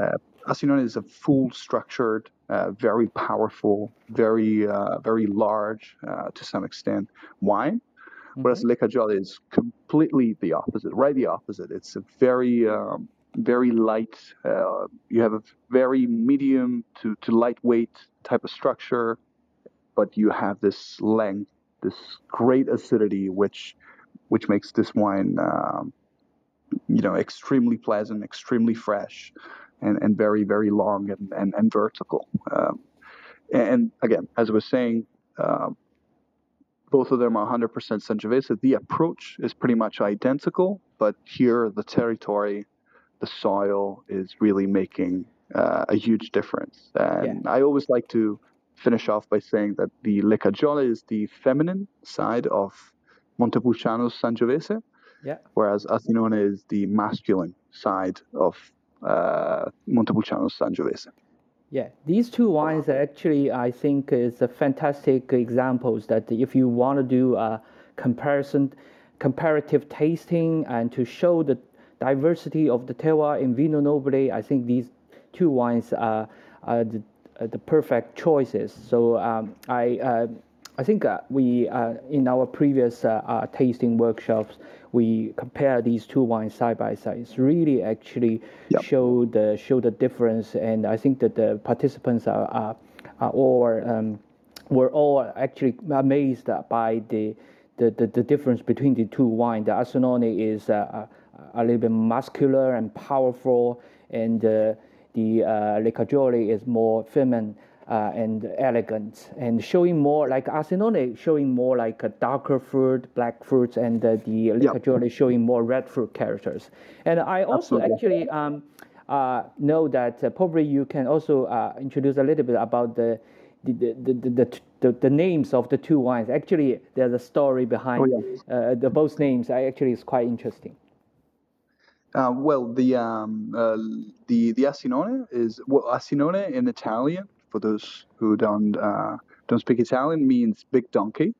Uh, Asinone is a full structured, uh, very powerful, very uh, very large uh, to some extent wine, mm-hmm. whereas Le Caggiole is completely the opposite, right the opposite. It's a very um, very light. Uh, you have a very medium to, to lightweight type of structure, but you have this length, this great acidity, which which makes this wine, um, you know, extremely pleasant, extremely fresh and, and very, very long and, and, and vertical. Um, and again, as I was saying, uh, both of them are 100% Sangiovese. The approach is pretty much identical, but here the territory, the soil is really making uh, a huge difference. And yeah. I always like to finish off by saying that the Le Caggiole is the feminine side of Montepulciano's Sangiovese, yeah. whereas Asinone is the masculine side of uh, Montepulciano Sangiovese. Yeah, these two wines actually, I think, is a fantastic examples that if you want to do a comparison, comparative tasting, and to show the diversity of the terroir in Vino Nobile, I think these two wines are, are the, the perfect choices. So um, I, uh, I think uh, we, uh, in our previous uh, uh, tasting workshops, we compare these two wines side by side. It's really actually yep. show the show the difference, and I think that the participants are are, are all um, were all actually amazed by the the, the, the difference between the two wines. The Asinone is uh, a, a little bit muscular and powerful, and uh, the uh, Le Caggiole is more feminine uh, and elegant and showing more like Asinone showing more like a darker fruit, black fruits, and uh, the Le Caggiole yep. showing more red fruit characters. And I also Absolutely. actually um, uh, know that uh, probably you can also uh, introduce a little bit about the the, the, the, the, the, the names of the two wines. Actually, there's a story behind Oh, yeah. uh, the both names. I actually is quite interesting. Uh, well, the um, uh, the the Asinone is well, Asinone in Italian. For those who don't uh, don't speak Italian, means big donkey,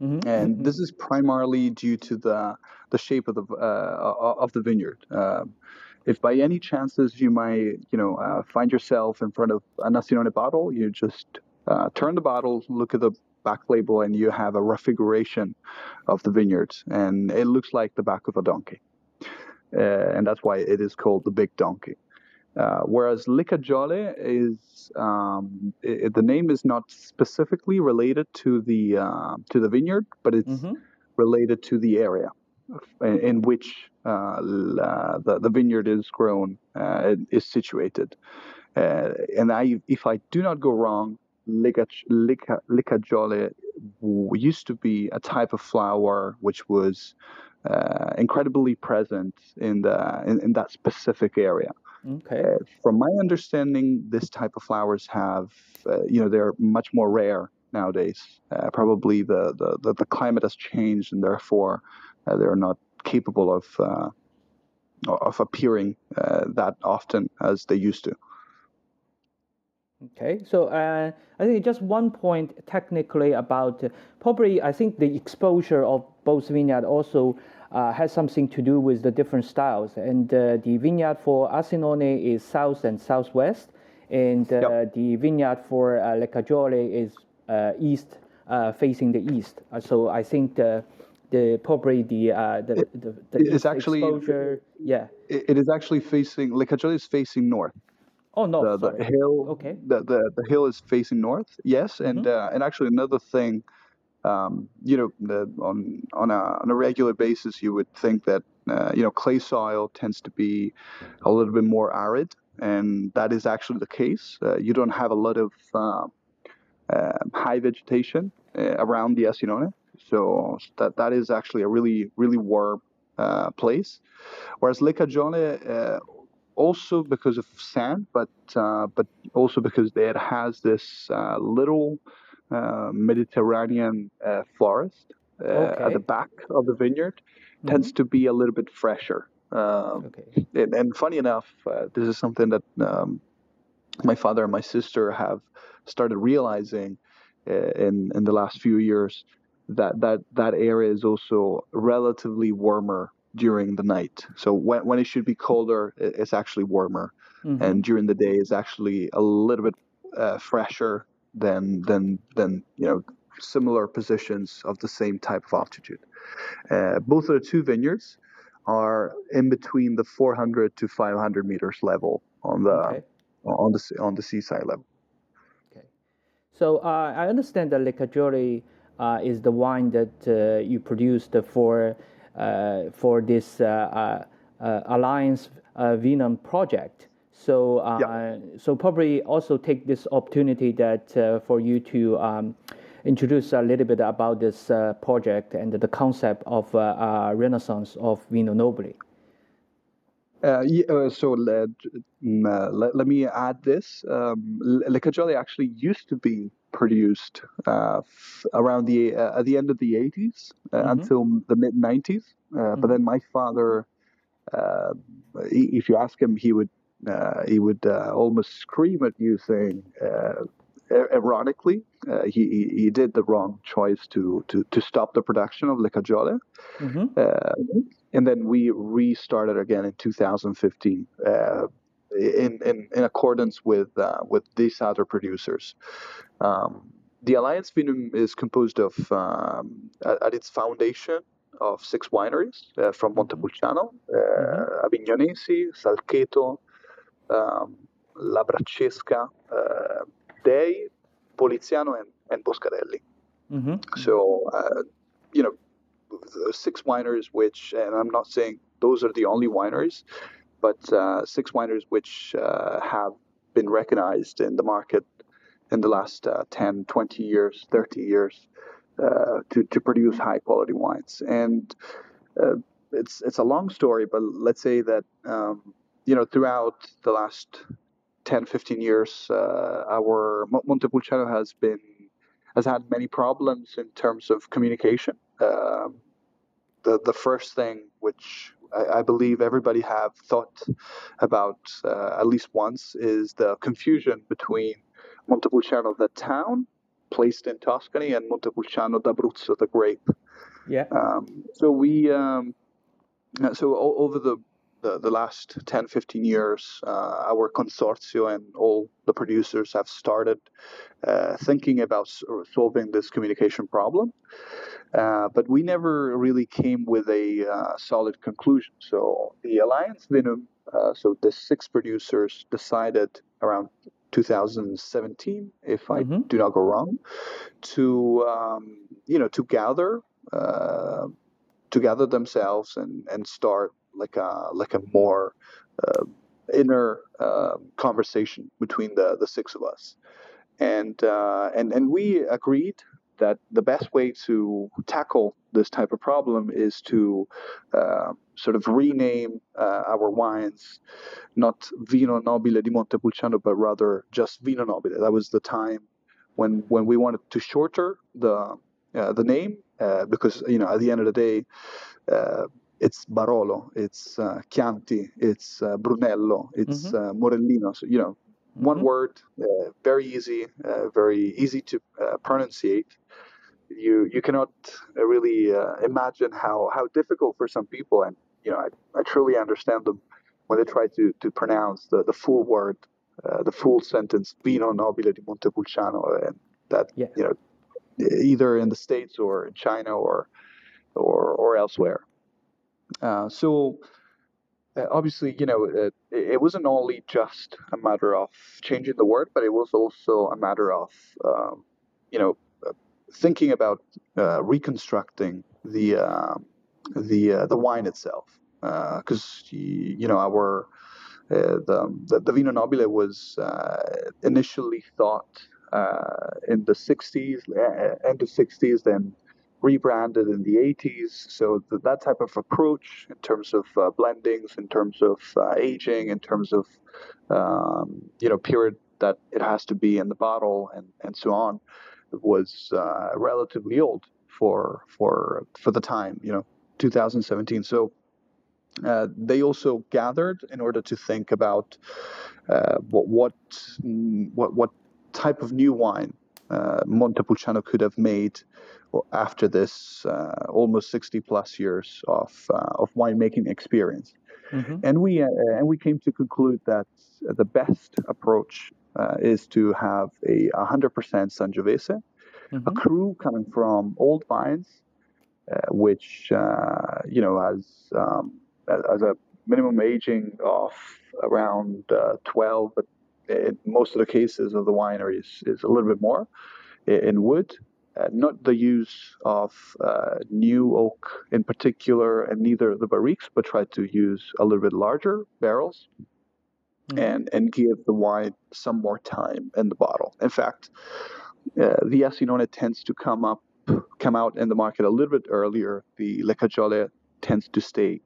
Mhm. and this is primarily due to the the shape of the uh, of the vineyard. Um if by any chances you might you know uh, find yourself in front of an Asinone bottle, you just uh, turn the bottle, look at the back label, and you have a refiguration of the vineyard, and it looks like the back of a donkey uh, and that's why it is called the big donkey. Uh, whereas Le Caggiole is um, i the name is not specifically related to the uh, to the vineyard, but it's Mhm. related to the area in, in which uh, uh, the the vineyard is grown uh, is situated. Uh, and I, if I do not go wrong, Licca- Licca- Liccagiole w- used to be a type of flower which was uh, incredibly present in the in, in that specific area. Okay. Uh, from my understanding, this type of flowers have, uh, you know, they're much more rare nowadays. Uh, probably the, the, the, climate has changed, and therefore uh, they're not capable of uh, of appearing uh, that often as they used to. Okay, so uh, I think just one point technically about uh, probably I think the exposure of both vineyard also uh, has something to do with the different styles. And uh, the vineyard for Asinone is south and southwest, and uh, Yep. the vineyard for uh, Le Caggiole is uh, east, uh, facing the east. Uh, so I think the the probably the uh, the, the, the it's actually- exposure. Yeah. It, it is actually facing Le Caggiole is facing north. Oh no. the, the hill Okay. the, the the hill is facing north yes and uh, and actually another thing um, you know the, on on a on a regular basis you would think that uh, you know clay soil tends to be a little bit more arid and that is actually the case. Uh, you don't have a lot of uh, high vegetation uh, around the Asinone so that that is actually a really really warm uh, place. Whereas Le Caggiole uh, also because of sand, but but also because it has this little Mediterranean uh, forest uh, Okay. at the back of the vineyard, tends to be a little bit fresher. Um, Okay. and, and funny enough, uh, this is something that um, my father and my sister have started realizing uh, in in the last few years that that that area is also relatively warmer during the night. So when when it should be colder, it's actually warmer, Mhm. and during the day, it's actually a little bit uh, fresher than than than you know similar positions of the same type of altitude. Uh, both of the two vineyards are in between the 400 to 500 meters level on the Okay. on the on the seaside level. Okay, So uh, I understand that Le Caggiole uh, is the wine that uh, you produced for uh, for this uh, Alliance uh, Vinum project. So uh, Yeah. so probably also take this opportunity that uh, for you to um, introduce a little bit about this uh, project and the concept of uh, Renaissance of Vino Nobile. Uh, yeah, uh, so let, mm, uh, let, let me add this. Um, Le Caggiole actually used to be produced uh, f- around the uh, at the end of the 80s uh, Mhm. until the mid 90s. Uh, But then my father, uh, if you ask him, he would he would uh, almost scream at you, saying, uh, ironically, uh, he, he did the wrong choice to to to stop the production of Le Caggiole. Mhm. Uh, and then we restarted again in 2015 uh, in, in in accordance with uh, with these other producers. Um, the Alliance Vinum is composed of um, at, at its foundation of six wineries uh, from Montepulciano, uh, Avignonesi, Salceto, um, La Braccesca, uh, Dei, Poliziano, and, and Boscarelli. Mhm. So, uh, you know, six wineries, which, and I'm not saying those are the only wineries, but uh, six wineries which uh, have been recognized in the market in the last uh, 10, 20 years, 30 years uh, to, to produce high quality wines. And uh, it's, it's a long story, but let's say that, um, you know, throughout the last 10, 15 years, uh, our Mo- Montepulciano has been has had many problems in terms of communication. Um, the the first thing which I, I believe everybody have thought about uh, at least once is the confusion between Montepulciano the town placed in Tuscany and Montepulciano d'Abruzzo the grape. Yeah. Um, so we um, so over the the, the last 10, 15 years, uh, our consortio and all the producers have started uh, thinking about solving this communication problem. Uh, but we never really came with a uh, solid conclusion. So the Alliance Vinum, uh, so the six producers decided around 2017, if I Mm-hmm. do not go wrong, to um, you know to gather uh, to gather themselves and and start like a like a more uh, inner uh, conversation between the the six of us, and uh, and and we agreed that the best way to tackle this type of problem is to uh, sort of rename uh, our wines, not Vino Nobile di Montepulciano, but rather just Vino Nobile. That was the time when when we wanted to shorter the uh, the name uh, because you know at the end of the day. It's Barolo, it's uh, Chianti, it's uh, Brunello, it's Mhm. uh, Morellino. So, you know, one Mhm. word, uh, very easy, uh, very easy to uh, pronunciate. You you cannot really uh, imagine how, how difficult for some people, and you know I, I truly understand them when they try to, to pronounce the, the full word, uh, the full sentence, Vino Nobile di Montepulciano, and that Yeah. you know either in the states or in China or or or elsewhere. Uh, so uh, obviously, you know, it, it wasn't only just a matter of changing the word, but it was also a matter of, um, you know, uh, thinking about uh, reconstructing the uh, the uh, the wine itself, because you know our uh, the, the the Vino Nobile was uh, initially thought uh, in the 60s, uh, end of 60s, then rebranded in the 80s. So th- that type of approach in terms of uh, blendings, in terms of uh, aging, in terms of um, you know period that it has to be in the bottle, and, and so on, was uh, relatively old for for for the time. You know, 2017. So. Uh, they also gathered in order to think about uh, what what mm, what what type of new wine uh, Montepulciano could have made after this uh, almost 60 plus years of uh, of winemaking experience. Mhm. And we uh, and we came to conclude that the best approach uh, is to have a 100% Sangiovese, a Mhm. cru coming from old vines, uh, which uh, you know has um, as a minimum aging of around uh, 12, but in most of the cases of the wineries is a little bit more in wood. Uh, not the use of uh, new oak in particular, and neither the barriques, but try to use a little bit larger barrels Mhm. and and give the wine some more time in the bottle. In fact, uh, the Asinone tends to come up, come out in the market a little bit earlier. The Le Caggiole tends to stay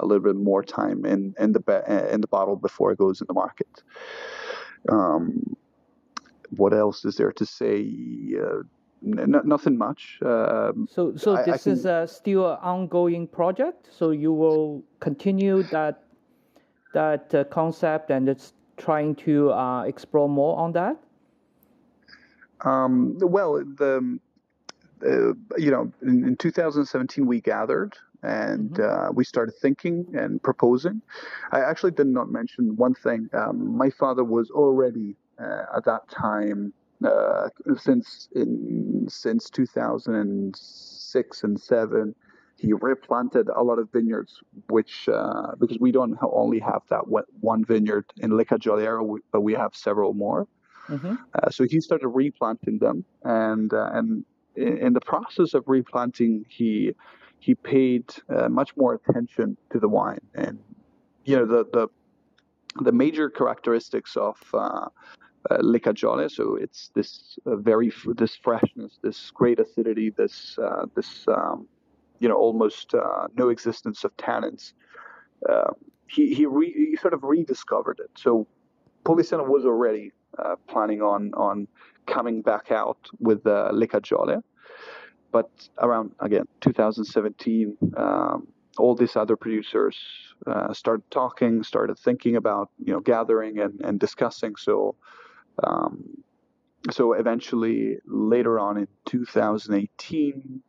a little bit more time in in the ba- uh, in the bottle before it goes in the market. Um, what else is there to say? Uh, n- nothing much. Um, So, so I- I this is can- uh, still an ongoing project. So you will continue that that uh, concept and it's trying to uh, explore more on that. Um, well, the uh, you know, in, in 2017 we gathered and Mhm. uh, we started thinking and proposing. I actually did not mention one thing. Um, my father was already uh, at that time uh, since in since 2006 and seven. He replanted a lot of vineyards, which uh, because we don't only have that one- vineyard in Le Cagiolero, we- but we have several more. hmm Uh, so he started replanting them, and uh, and in, in the process of replanting, he he paid uh, much more attention to the wine, and you know the the the major characteristics of uh, uh, So it's this uh, very this freshness, this great acidity, this uh, this um, you know almost uh, no existence of tannins. Uh, he he, re, he sort of rediscovered it. So Poliziano was already uh, planning on on coming back out with uh, Le Caggiole. But around again 2017, um, all these other producers uh, started talking, started thinking about you know gathering and, and discussing. So um, so eventually later on in 2018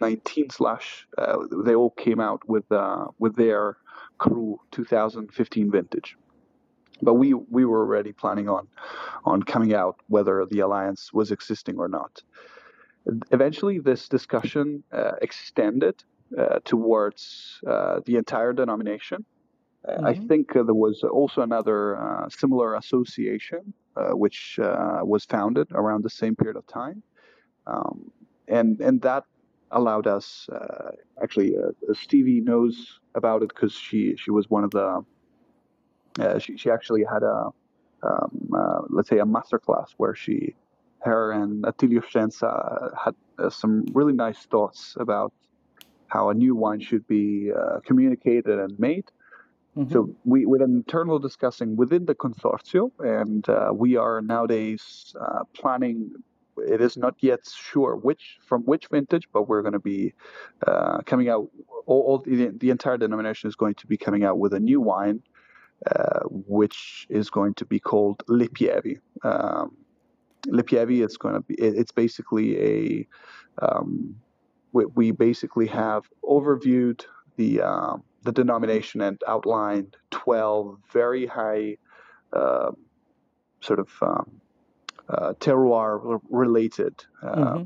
19 slash uh, they all came out with uh, with their cru 2015 vintage but we we were already planning on on coming out whether the alliance was existing or not eventually this discussion uh, extended uh, towards uh, the entire denomination mm-hmm. I think there was also another similar association which was founded around the same period of time um, and and that allowed us uh, actually uh, Stevie knows about it because she she was one of the uh, she she actually had a um, uh, let's say a master class where she her and Attilio Scienza had uh, some really nice thoughts about how a new wine should be uh, communicated and made. Mm-hmm. So we with an internal discussing within the consortium, and we are nowadays planning it is not yet sure which from which vintage, but we're going to be uh, coming out. All, all the, the, entire denomination is going to be coming out with a new wine, uh, which is going to be called Le Pievi. Um, Le Pievi is going to be. It's basically a. Um, we, we, basically have overviewed the um, the denomination and outlined twelve very high. Uh, sort of um, uh, terroir related uh,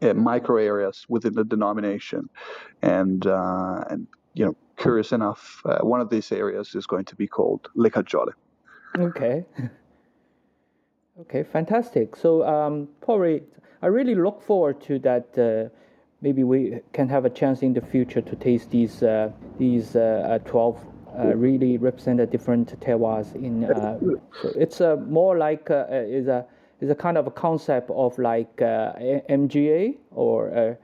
mm-hmm. micro areas within the denomination. And, uh, and you know, curious enough, one of these areas is going to be called Le Caggiole. Okay. [LAUGHS] Okay, fantastic. So, um, Pori, I really look forward to that. Uh, maybe we can have a chance in the future to taste these uh, these uh, 12 uh, really represent a different terroirs in. Uh, so it's a more like uh, is a is a kind of a concept of like MGA or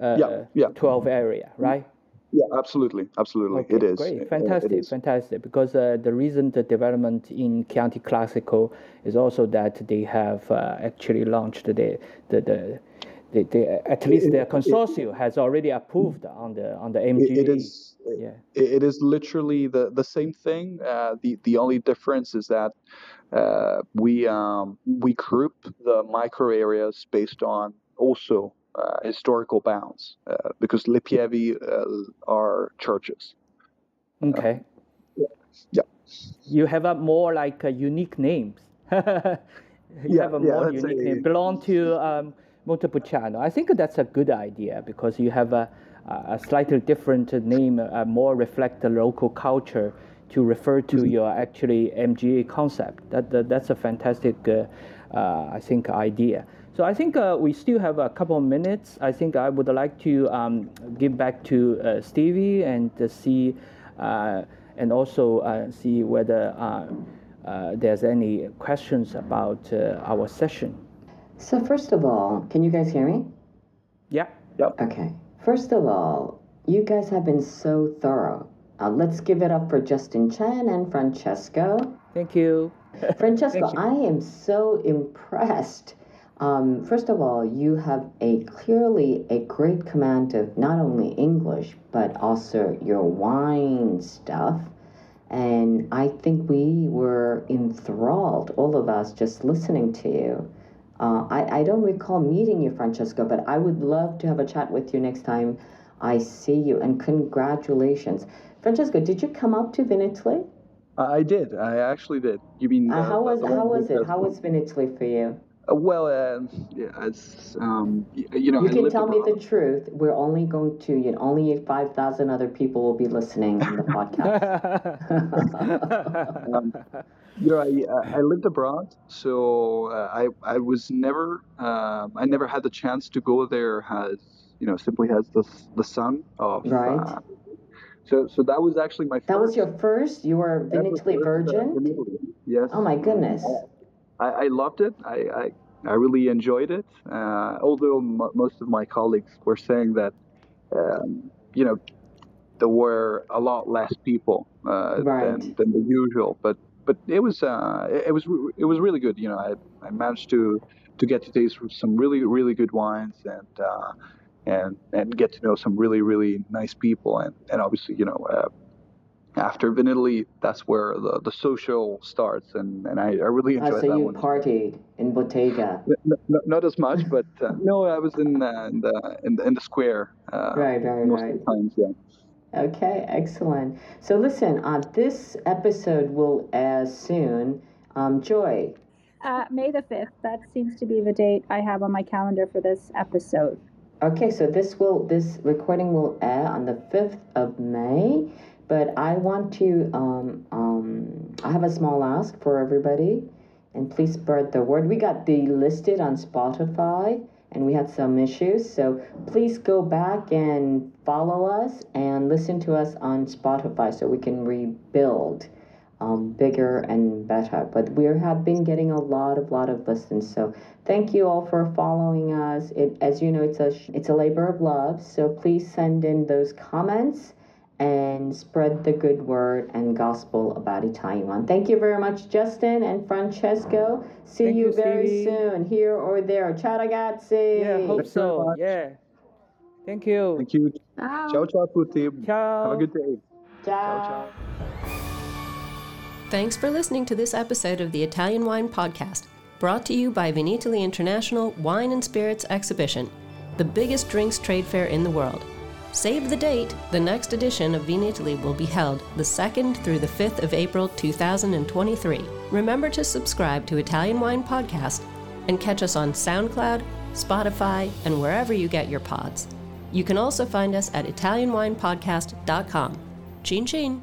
yeah, yeah. 12 area, right? Yeah, absolutely, absolutely, okay, it is. Great, fantastic, is. fantastic. Because uh, the recent development in Chianti Classico is also that they have uh, actually launched the the, the they, they, at least their consortium has already approved on the on the MGA. It is, yeah. it is literally the, the same thing. Uh, the the only difference is that uh, we um, we group the micro areas based on also historical bounds uh, because Le Pievi uh, are churches. Okay. yeah. You have a more like unique names. [LAUGHS] you yeah, have a more unique a, name. Belong to. Um, Montepulciano. I think that's a good idea because you have a, a slightly different name, a more reflect the local culture to refer to mm-hmm. your actually MGA concept. That, that that's a fantastic, uh, uh, I think, idea. So I think uh, we still have a couple of minutes. I think I would like to um, give back to uh, Stevie and see, uh, and also uh, see whether there's any questions about our session. So, first of all, can you guys hear me? Yeah. Yep. Okay. First of all, you guys have been so thorough. Uh, let's give it up for Justin Chen and Francesco. Thank you. [LAUGHS] Francesco, Thank you. I am so impressed. Um, first of all, you have a clearly a great command of not only English but also your wine stuff. And I think we were enthralled, all of us, just listening to you. Uh, I, I don't recall meeting you, Francesco, but I would love to have a chat with you next time I see you. And congratulations. Francesco, did you come up to Vinitaly? I did. I actually did. You mean uh, how was how was it? How was Vinitaly for you? Uh, well, uh, yeah, it's um, you know. You can tell abroad. me the truth. We're only going to, you know, only five thousand other people will be listening on the [LAUGHS] podcast. [LAUGHS] um, you know, I, I lived abroad, so uh, I I was never uh, I never had the chance to go there as you know simply as the the son of right. Uh, so so that was actually my. That first, was your first. You were Vinitaly uh, Virgin. yes. Oh my goodness. I, I loved it. I, I I really enjoyed it. Uh, although m- most of my colleagues were saying that, um, you know, there were a lot less people uh, right. than, than the usual, but but it was uh, it, it was it was really good. You know, I, I managed to to get to taste some really really good wines and uh, and and get to know some really really nice people and and obviously you know. After Vinitaly, that's where the, the social starts, and, and I, I really enjoyed uh, so that you one. partied in Bottega. N- n- not as much, [LAUGHS] but uh, no, I was in, uh, in the in the in the square. Uh, Right, right, most right. of the times, yeah. Okay, excellent. So listen, uh, this episode will air soon. Um, Joy, Uh, May the 5th. That seems to be the date I have on my calendar for this episode. Okay, so this will this recording will air on the fifth of May, but I want to um, um, I have a small ask for everybody, and please spread the word. We got delisted on Spotify, and we had some issues, so please go back and follow us and listen to us on Spotify so we can rebuild um, bigger and better. But we have been getting a lot of lot of listens. So thank you all for following us. It, as you know, it's a it's a labor of love. So please send in those comments and spread the good word and gospel about Italian wine. Thank you very much, Justin and Francesco. See Thank you, you, very Stevie. soon, here or there. Ciao ragazzi. Yeah, hope Thanks so. Yeah. Thank you. Thank you. Ciao. Ciao, ciao, tutti. Ciao. Have a good day. Ciao. Ciao, ciao. Thanks for listening to this episode of the Italian Wine Podcast, brought to you by Vinitaly International Wine and Spirits Exhibition, the biggest drinks trade fair in the world. Save the date! The next edition of Vinitaly will be held the 2nd through the 5th of April 2023. Remember to subscribe to Italian Wine Podcast and catch us on SoundCloud, Spotify, and wherever you get your pods. You can also find us at ItalianWinePodcast.com. Chin chin!